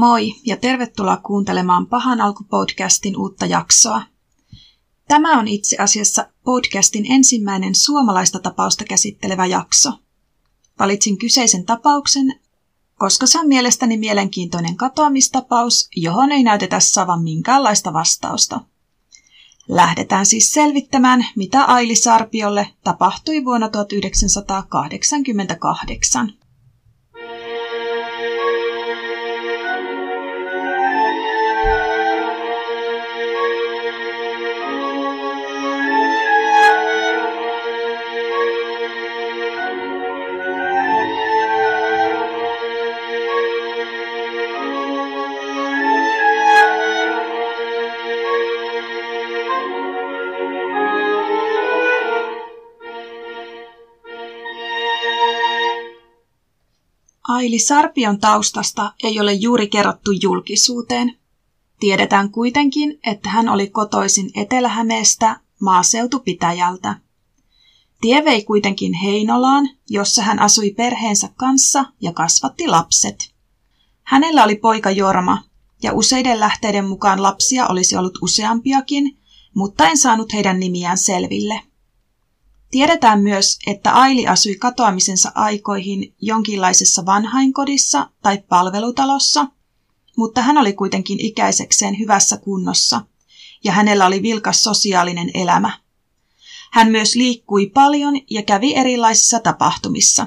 Moi ja tervetuloa kuuntelemaan Pahan alku podcastin uutta jaksoa. Tämä on itse asiassa podcastin ensimmäinen suomalaista tapausta käsittelevä jakso. Valitsin kyseisen tapauksen, koska se on mielestäni mielenkiintoinen katoamistapaus, johon ei näytetä saavan minkäänlaista vastausta. Lähdetään siis selvittämään, mitä Aili Sarpiolle tapahtui vuonna 1988. Aili Sarpion taustasta ei ole juuri kerrottu julkisuuteen. Tiedetään kuitenkin, että hän oli kotoisin Etelä-Hämeestä maaseutupitäjältä. Tie vei kuitenkin Heinolaan, jossa hän asui perheensä kanssa ja kasvatti lapset. Hänellä oli poika Jorma, ja useiden lähteiden mukaan lapsia olisi ollut useampiakin, mutta en saanut heidän nimiään selville. Tiedetään myös, että Aili asui katoamisensa aikoihin jonkinlaisessa vanhainkodissa tai palvelutalossa, mutta hän oli kuitenkin ikäisekseen hyvässä kunnossa ja hänellä oli vilkas sosiaalinen elämä. Hän myös liikkui paljon ja kävi erilaisissa tapahtumissa.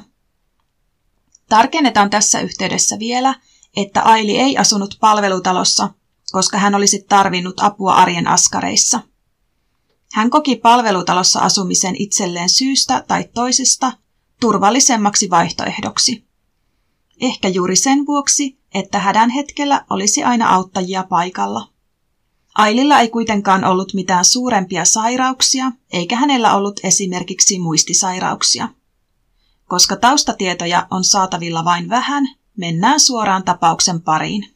Tarkennetaan tässä yhteydessä vielä, että Aili ei asunut palvelutalossa, koska hän olisi tarvinnut apua arjen askareissa – hän koki palvelutalossa asumisen itselleen syystä tai toisesta turvallisemmaksi vaihtoehdoksi. Ehkä juuri sen vuoksi, että hädän hetkellä olisi aina auttajia paikalla. Aililla ei kuitenkaan ollut mitään suurempia sairauksia, eikä hänellä ollut esimerkiksi muistisairauksia. Koska taustatietoja on saatavilla vain vähän, mennään suoraan tapauksen pariin.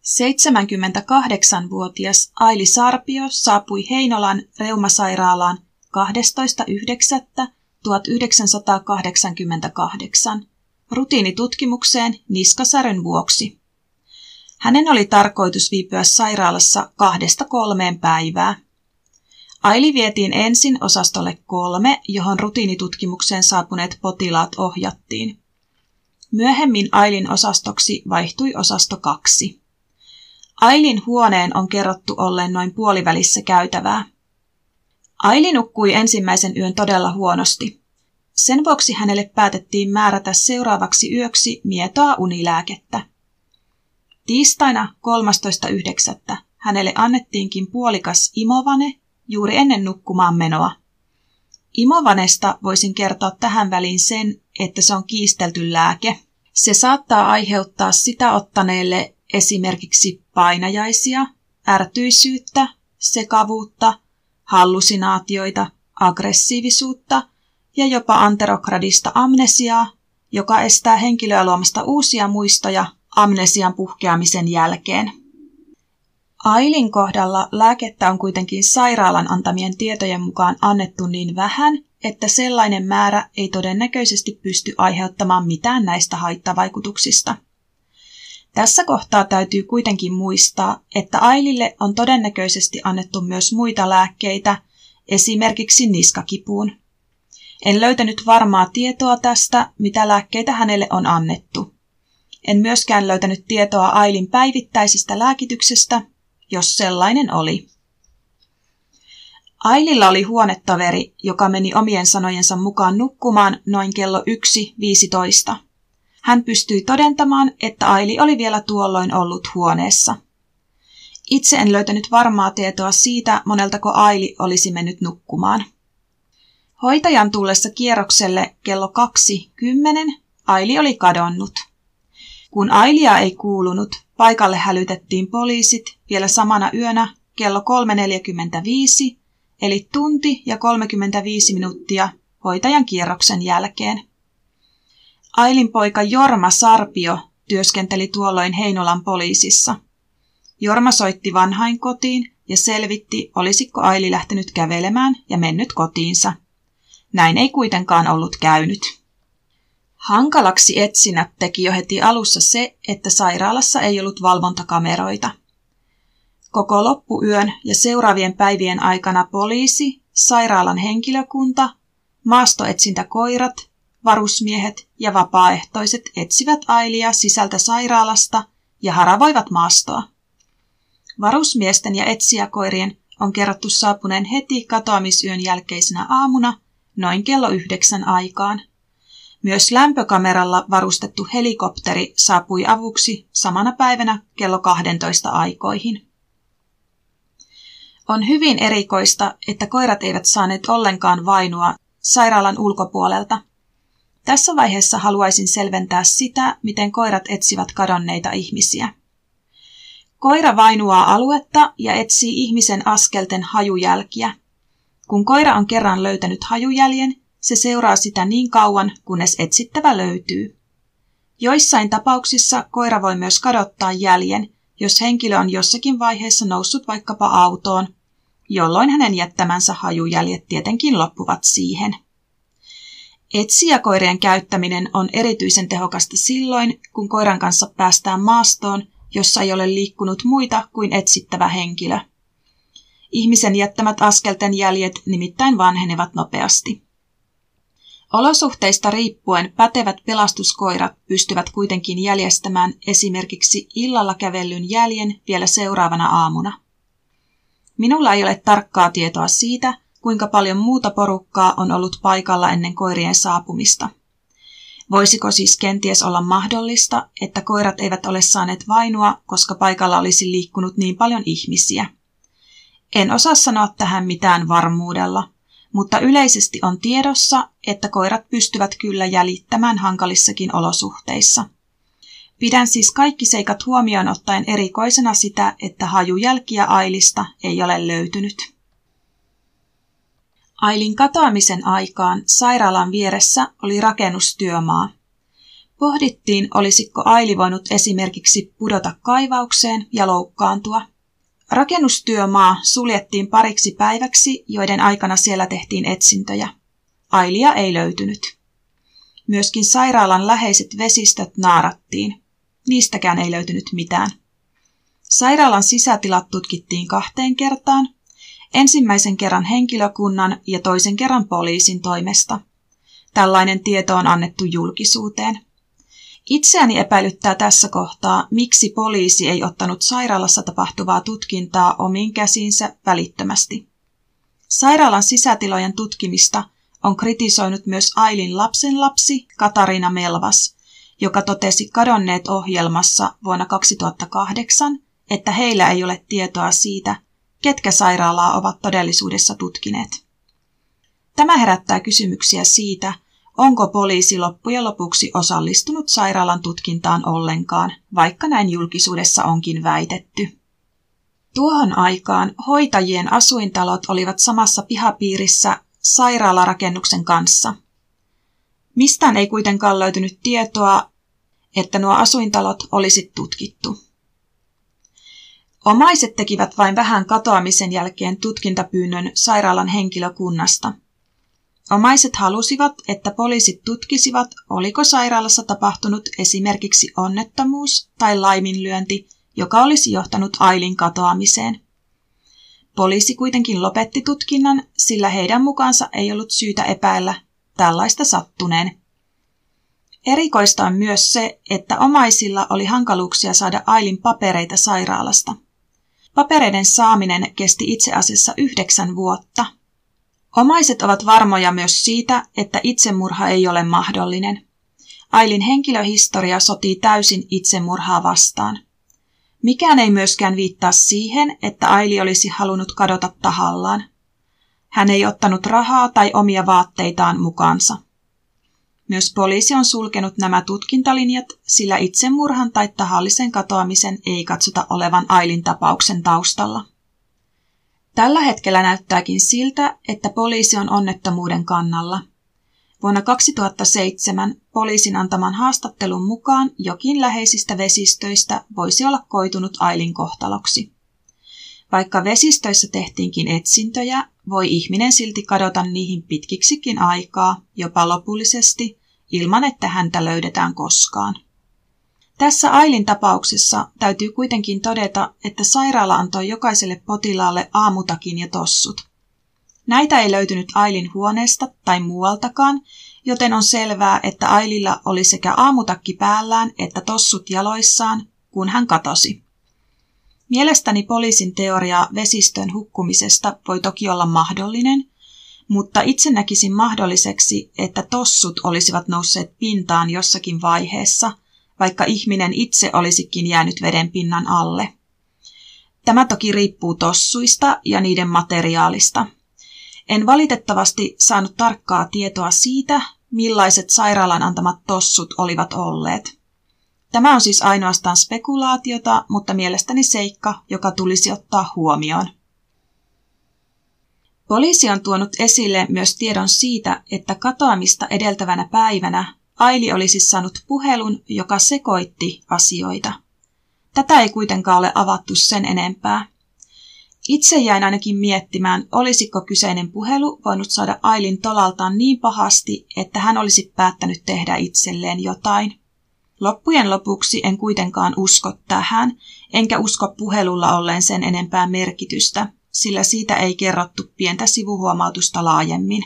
78-vuotias Aili Sarpio saapui Heinolan reumasairaalaan 12.9.1988 rutiinitutkimukseen niskasärön vuoksi. Hänen oli tarkoitus viipyä sairaalassa kahdesta kolmeen päivää. Aili vietiin ensin osastolle kolme, johon rutiinitutkimukseen saapuneet potilaat ohjattiin. Myöhemmin Ailin osastoksi vaihtui osasto kaksi. Ailin huoneen on kerrottu olleen noin puolivälissä käytävää. Aili nukkui ensimmäisen yön todella huonosti. Sen vuoksi hänelle päätettiin määrätä seuraavaksi yöksi mietoa unilääkettä. Tiistaina 13.9. hänelle annettiinkin puolikas imovane juuri ennen nukkumaan menoa. Imovanesta voisin kertoa tähän väliin sen, että se on kiistelty lääke. Se saattaa aiheuttaa sitä ottaneelle esimerkiksi painajaisia, ärtyisyyttä, sekavuutta, hallusinaatioita, aggressiivisuutta ja jopa anterokradista amnesiaa, joka estää henkilöä luomasta uusia muistoja amnesian puhkeamisen jälkeen. Ailin kohdalla lääkettä on kuitenkin sairaalan antamien tietojen mukaan annettu niin vähän, että sellainen määrä ei todennäköisesti pysty aiheuttamaan mitään näistä haittavaikutuksista. Tässä kohtaa täytyy kuitenkin muistaa, että Ailille on todennäköisesti annettu myös muita lääkkeitä, esimerkiksi niskakipuun. En löytänyt varmaa tietoa tästä, mitä lääkkeitä hänelle on annettu. En myöskään löytänyt tietoa Ailin päivittäisestä lääkityksestä, jos sellainen oli. Aililla oli huonetoveri, joka meni omien sanojensa mukaan nukkumaan noin kello 1.15. Hän pystyi todentamaan, että Aili oli vielä tuolloin ollut huoneessa. Itse en löytänyt varmaa tietoa siitä, moneltako Aili olisi mennyt nukkumaan. Hoitajan tullessa kierrokselle kello 2.10 Aili oli kadonnut. Kun Ailia ei kuulunut, paikalle hälytettiin poliisit vielä samana yönä kello 3.45, eli tunti ja 35 minuuttia hoitajan kierroksen jälkeen. Ailin poika Jorma Sarpio työskenteli tuolloin Heinolan poliisissa. Jorma soitti vanhain kotiin ja selvitti, olisiko Aili lähtenyt kävelemään ja mennyt kotiinsa. Näin ei kuitenkaan ollut käynyt. Hankalaksi etsinnät teki jo heti alussa se, että sairaalassa ei ollut valvontakameroita. Koko loppuyön ja seuraavien päivien aikana poliisi, sairaalan henkilökunta, maastoetsintäkoirat, varusmiehet ja vapaaehtoiset etsivät Ailia sisältä sairaalasta ja haravoivat maastoa. Varusmiesten ja etsijäkoirien on kerrottu saapuneen heti katoamisyön jälkeisenä aamuna noin kello yhdeksän aikaan. Myös lämpökameralla varustettu helikopteri saapui avuksi samana päivänä kello 12 aikoihin. On hyvin erikoista, että koirat eivät saaneet ollenkaan vainua sairaalan ulkopuolelta. Tässä vaiheessa haluaisin selventää sitä, miten koirat etsivät kadonneita ihmisiä. Koira vainuaa aluetta ja etsii ihmisen askelten hajujälkiä. Kun koira on kerran löytänyt hajujäljen, se seuraa sitä niin kauan, kunnes etsittävä löytyy. Joissain tapauksissa koira voi myös kadottaa jäljen, jos henkilö on jossakin vaiheessa noussut vaikkapa autoon, jolloin hänen jättämänsä hajujäljet tietenkin loppuvat siihen. Etsijäkoirien käyttäminen on erityisen tehokasta silloin, kun koiran kanssa päästään maastoon, jossa ei ole liikkunut muita kuin etsittävä henkilö. Ihmisen jättämät askelten jäljet nimittäin vanhenevat nopeasti. Olosuhteista riippuen pätevät pelastuskoirat pystyvät kuitenkin jäljestämään esimerkiksi illalla kävellyn jäljen vielä seuraavana aamuna. Minulla ei ole tarkkaa tietoa siitä, kuinka paljon muuta porukkaa on ollut paikalla ennen koirien saapumista. Voisiko siis kenties olla mahdollista, että koirat eivät ole saaneet vainua, koska paikalla olisi liikkunut niin paljon ihmisiä? En osaa sanoa tähän mitään varmuudella, mutta yleisesti on tiedossa, että koirat pystyvät kyllä jäljittämään hankalissakin olosuhteissa. Pidän siis kaikki seikat huomioon ottaen erikoisena sitä, että hajujälkiä Ailista ei ole löytynyt. Ailin katoamisen aikaan sairaalan vieressä oli rakennustyömaa. Pohdittiin, olisiko Aili voinut esimerkiksi pudota kaivaukseen ja loukkaantua. Rakennustyömaa suljettiin pariksi päiväksi, joiden aikana siellä tehtiin etsintöjä. Ailia ei löytynyt. Myöskin sairaalan läheiset vesistöt naarattiin. Niistäkään ei löytynyt mitään. Sairaalan sisätilat tutkittiin kahteen kertaan, ensimmäisen kerran henkilökunnan ja toisen kerran poliisin toimesta. Tällainen tieto on annettu julkisuuteen. Itseäni epäilyttää tässä kohtaa, miksi poliisi ei ottanut sairaalassa tapahtuvaa tutkintaa omiin käsiinsä välittömästi. Sairaalan sisätilojen tutkimista on kritisoinut myös Ailin lapsenlapsi Katarina Melvas, joka totesi kadonneet ohjelmassa vuonna 2008, että heillä ei ole tietoa siitä, ketkä sairaalaa ovat todellisuudessa tutkineet. Tämä herättää kysymyksiä siitä, onko poliisi loppujen lopuksi osallistunut sairaalan tutkintaan ollenkaan, vaikka näin julkisuudessa onkin väitetty. Tuohon aikaan hoitajien asuintalot olivat samassa pihapiirissä sairaalarakennuksen kanssa. Mistään ei kuitenkaan löytynyt tietoa, että nuo asuintalot olisi tutkittu. Omaiset tekivät vain vähän katoamisen jälkeen tutkintapyynnön sairaalan henkilökunnasta. Omaiset halusivat, että poliisit tutkisivat, oliko sairaalassa tapahtunut esimerkiksi onnettomuus tai laiminlyönti, joka olisi johtanut Ailin katoamiseen. Poliisi kuitenkin lopetti tutkinnan, sillä heidän mukaansa ei ollut syytä epäillä tällaista sattuneen. Erikoista on myös se, että omaisilla oli hankaluuksia saada Ailin papereita sairaalasta. Papereiden saaminen kesti itse asiassa yhdeksän vuotta. Omaiset ovat varmoja myös siitä, että itsemurha ei ole mahdollinen. Ailin henkilöhistoria sotii täysin itsemurhaa vastaan. Mikään ei myöskään viittaa siihen, että Aili olisi halunnut kadota tahallaan. Hän ei ottanut rahaa tai omia vaatteitaan mukaansa. Myös poliisi on sulkenut nämä tutkintalinjat, sillä itsemurhan tai tahallisen katoamisen ei katsota olevan Ailin tapauksen taustalla. Tällä hetkellä näyttääkin siltä, että poliisi on onnettomuuden kannalla. Vuonna 2007 poliisin antaman haastattelun mukaan jokin läheisistä vesistöistä voisi olla koitunut Ailin kohtaloksi. Vaikka vesistöissä tehtiinkin etsintöjä, voi ihminen silti kadota niihin pitkiksikin aikaa, jopa lopullisesti, ilman että häntä löydetään koskaan. Tässä Ailin tapauksessa täytyy kuitenkin todeta, että sairaala antoi jokaiselle potilaalle aamutakin ja tossut. Näitä ei löytynyt Ailin huoneesta tai muualtakaan, joten on selvää, että Aililla oli sekä aamutakki päällään että tossut jaloissaan, kun hän katosi. Mielestäni poliisin teoria vesistön hukkumisesta voi toki olla mahdollinen, mutta itse näkisin mahdolliseksi, että tossut olisivat nousseet pintaan jossakin vaiheessa, vaikka ihminen itse olisikin jäänyt veden pinnan alle. Tämä toki riippuu tossuista ja niiden materiaalista. En valitettavasti saanut tarkkaa tietoa siitä, millaiset sairaalan antamat tossut olivat olleet. Tämä on siis ainoastaan spekulaatiota, mutta mielestäni seikka, joka tulisi ottaa huomioon. Poliisi on tuonut esille myös tiedon siitä, että katoamista edeltävänä päivänä Aili olisi saanut puhelun, joka sekoitti asioita. Tätä ei kuitenkaan ole avattu sen enempää. Itse jäin ainakin miettimään, olisiko kyseinen puhelu voinut saada Ailin tolaltaan niin pahasti, että hän olisi päättänyt tehdä itselleen jotain. Loppujen lopuksi en kuitenkaan usko tähän, enkä usko puhelulla olleen sen enempää merkitystä, sillä siitä ei kerrottu pientä sivuhuomautusta laajemmin.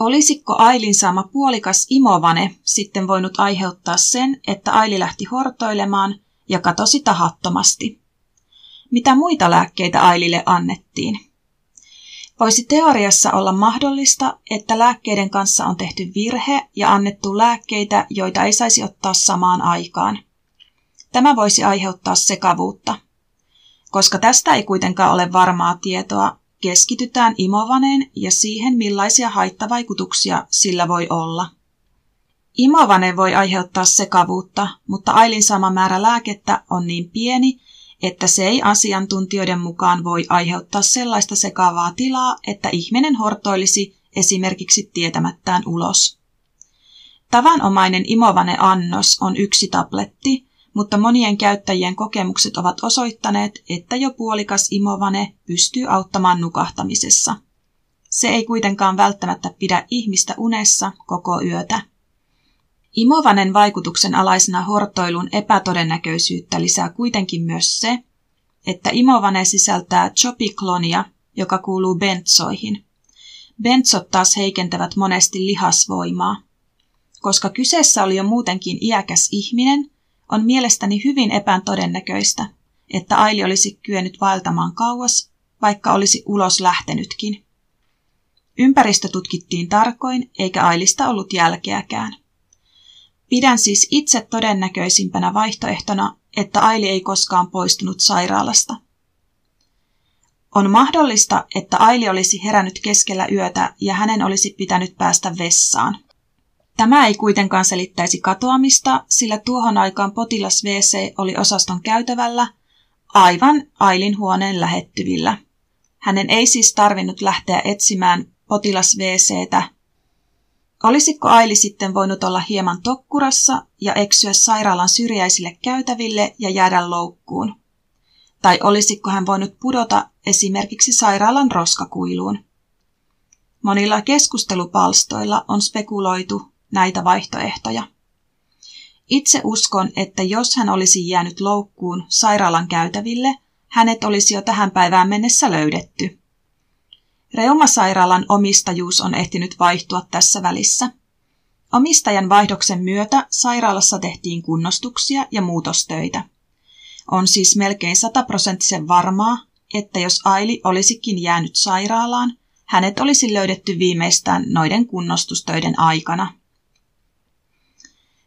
Olisiko Ailin saama puolikas imovane sitten voinut aiheuttaa sen, että Aili lähti hortoilemaan ja katosi tahattomasti? Mitä muita lääkkeitä Ailille annettiin? Voisi teoriassa olla mahdollista, että lääkkeiden kanssa on tehty virhe ja annettu lääkkeitä, joita ei saisi ottaa samaan aikaan. Tämä voisi aiheuttaa sekavuutta. Koska tästä ei kuitenkaan ole varmaa tietoa, keskitytään imovaneen ja siihen, millaisia haittavaikutuksia sillä voi olla. Imovane voi aiheuttaa sekavuutta, mutta Ailin sama määrä lääkettä on niin pieni, että se ei asiantuntijoiden mukaan voi aiheuttaa sellaista sekavaa tilaa, että ihminen hortoilisi esimerkiksi tietämättään ulos. Tavanomainen imovane annos on yksi tabletti, mutta monien käyttäjien kokemukset ovat osoittaneet, että jo puolikas imovane pystyy auttamaan nukahtamisessa. Se ei kuitenkaan välttämättä pidä ihmistä unessa koko yötä. Imovanen vaikutuksen alaisena hortoilun epätodennäköisyyttä lisää kuitenkin myös se, että imovane sisältää chopiklonia, joka kuuluu bentsoihin. Bentsot taas heikentävät monesti lihasvoimaa. Koska kyseessä oli jo muutenkin iäkäs ihminen, on mielestäni hyvin epätodennäköistä, että Aili olisi kyennyt vaeltamaan kauas, vaikka olisi ulos lähtenytkin. Ympäristö tutkittiin tarkoin, eikä Ailista ollut jälkeäkään. Pidän siis itse todennäköisimpänä vaihtoehtona, että Aili ei koskaan poistunut sairaalasta. On mahdollista, että Aili olisi herännyt keskellä yötä ja hänen olisi pitänyt päästä vessaan. Tämä ei kuitenkaan selittäisi katoamista, sillä tuohon aikaan potilas WC oli osaston käytävällä aivan Ailin huoneen lähettyvillä. Hänen ei siis tarvinnut lähteä etsimään potilas WCtä. Olisiko Aili sitten voinut olla hieman tokkurassa ja eksyä sairaalan syrjäisille käytäville ja jäädä loukkuun? Tai olisiko hän voinut pudota esimerkiksi sairaalan roskakuiluun? Monilla keskustelupalstoilla on spekuloitu, näitä vaihtoehtoja. Itse uskon, että jos hän olisi jäänyt loukkuun sairaalan käytäville, hänet olisi jo tähän päivään mennessä löydetty. Reumasairaalan omistajuus on ehtinyt vaihtua tässä välissä. Omistajan vaihdoksen myötä sairaalassa tehtiin kunnostuksia ja muutostöitä. On siis melkein sataprosenttisen varmaa, että jos Aili olisikin jäänyt sairaalaan, hänet olisi löydetty viimeistään noiden kunnostustöiden aikana.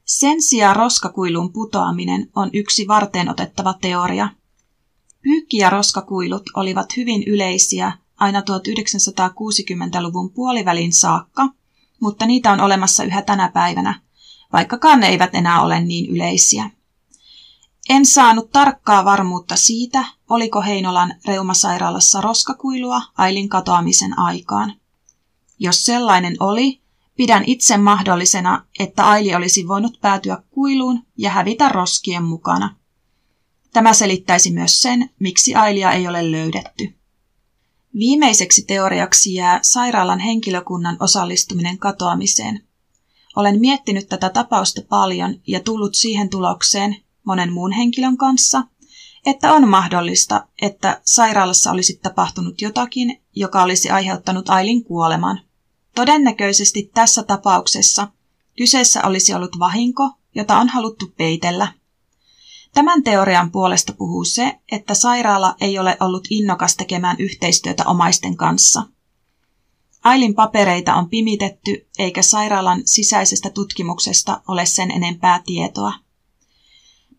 Sen sijaan roskakuilun putoaminen on yksi varten otettava teoria. Pyykki- ja roskakuilut olivat hyvin yleisiä aina 1960-luvun puolivälin saakka, mutta niitä on olemassa yhä tänä päivänä, vaikkakaan ne eivät enää ole niin yleisiä. En saanut tarkkaa varmuutta siitä, oliko Heinolan reumasairaalassa roskakuilua Ailin katoamisen aikaan. Jos sellainen oli, Pidän itse mahdollisena, että Aili olisi voinut päätyä kuiluun ja hävitä roskien mukana. Tämä selittäisi myös sen, miksi Ailia ei ole löydetty. Viimeiseksi teoriaksi jää sairaalan henkilökunnan osallistuminen katoamiseen. olen miettinyt tätä tapausta paljon ja tullut siihen tulokseen monen muun henkilön kanssa, että on mahdollista, että sairaalassa olisi tapahtunut jotakin, joka olisi aiheuttanut Ailin kuoleman. Todennäköisesti tässä tapauksessa kyseessä olisi ollut vahinko, jota on haluttu peitellä. Tämän teorian puolesta puhuu se, että sairaala ei ole ollut innokas tekemään yhteistyötä omaisten kanssa. Ailin papereita on pimitetty, eikä sairaalan sisäisestä tutkimuksesta ole sen enempää tietoa.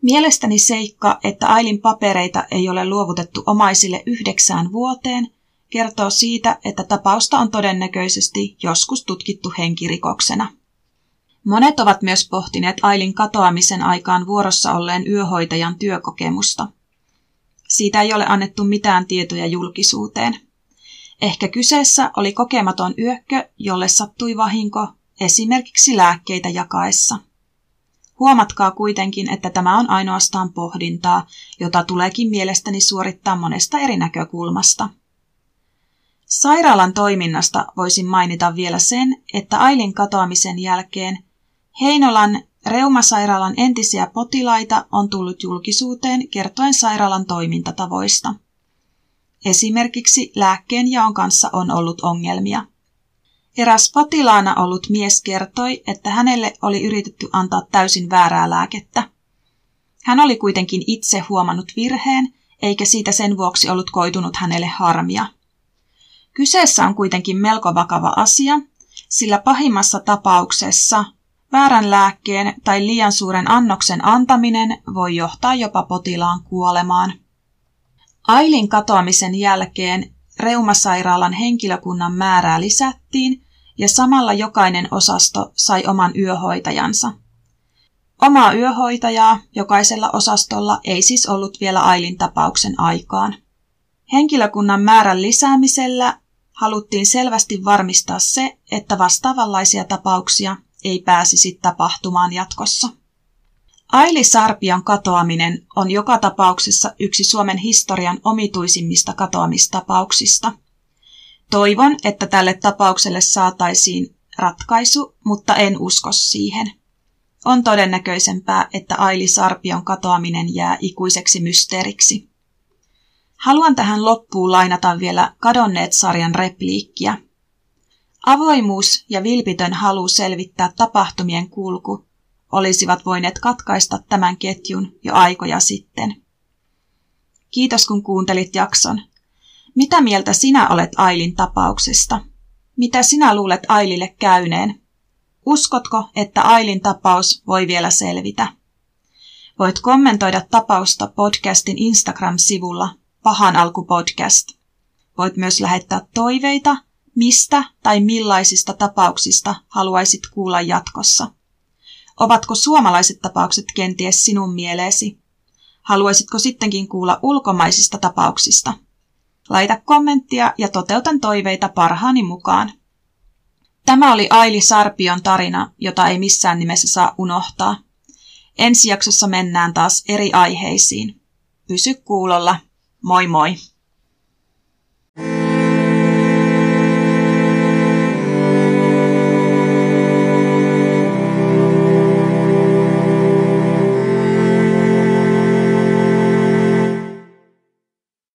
Mielestäni seikka, että Ailin papereita ei ole luovutettu omaisille yhdeksään vuoteen, kertoo siitä, että tapausta on todennäköisesti joskus tutkittu henkirikoksena. Monet ovat myös pohtineet Ailin katoamisen aikaan vuorossa olleen yöhoitajan työkokemusta. Siitä ei ole annettu mitään tietoja julkisuuteen. Ehkä kyseessä oli kokematon yökkö, jolle sattui vahinko, esimerkiksi lääkkeitä jakaessa. Huomatkaa kuitenkin, että tämä on ainoastaan pohdintaa, jota tuleekin mielestäni suorittaa monesta eri näkökulmasta. Sairaalan toiminnasta voisin mainita vielä sen, että Ailin katoamisen jälkeen Heinolan reumasairaalan entisiä potilaita on tullut julkisuuteen kertoen sairaalan toimintatavoista. Esimerkiksi lääkkeenjaon kanssa on ollut ongelmia. Eräs potilaana ollut mies kertoi, että hänelle oli yritetty antaa täysin väärää lääkettä. Hän oli kuitenkin itse huomannut virheen, eikä siitä sen vuoksi ollut koitunut hänelle harmia. Kyseessä on kuitenkin melko vakava asia, sillä pahimmassa tapauksessa väärän lääkkeen tai liian suuren annoksen antaminen voi johtaa jopa potilaan kuolemaan. Ailin katoamisen jälkeen reumasairaalan henkilökunnan määrää lisättiin ja samalla jokainen osasto sai oman yöhoitajansa. Omaa yöhoitajaa jokaisella osastolla ei siis ollut vielä Ailin tapauksen aikaan. Henkilökunnan määrän lisäämisellä haluttiin selvästi varmistaa se, että vastaavanlaisia tapauksia ei pääsisi tapahtumaan jatkossa. Aili Sarpion katoaminen on joka tapauksessa yksi Suomen historian omituisimmista katoamistapauksista. Toivon, että tälle tapaukselle saataisiin ratkaisu, mutta en usko siihen. On todennäköisempää, että Aili Sarpion katoaminen jää ikuiseksi mysteeriksi. Haluan tähän loppuun lainata vielä kadonneet sarjan repliikkiä. Avoimuus ja vilpitön halu selvittää tapahtumien kulku olisivat voineet katkaista tämän ketjun jo aikoja sitten. Kiitos kun kuuntelit jakson. Mitä mieltä sinä olet Ailin tapauksesta? Mitä sinä luulet Ailille käyneen? Uskotko, että Ailin tapaus voi vielä selvitä? Voit kommentoida tapausta podcastin Instagram-sivulla Pahan alku podcast. Voit myös lähettää toiveita, mistä tai millaisista tapauksista haluaisit kuulla jatkossa. Ovatko suomalaiset tapaukset kenties sinun mieleesi? Haluaisitko sittenkin kuulla ulkomaisista tapauksista? Laita kommenttia ja toteutan toiveita parhaani mukaan. Tämä oli Aili Sarpion tarina, jota ei missään nimessä saa unohtaa. Ensi jaksossa mennään taas eri aiheisiin. Pysy kuulolla. Moi moi!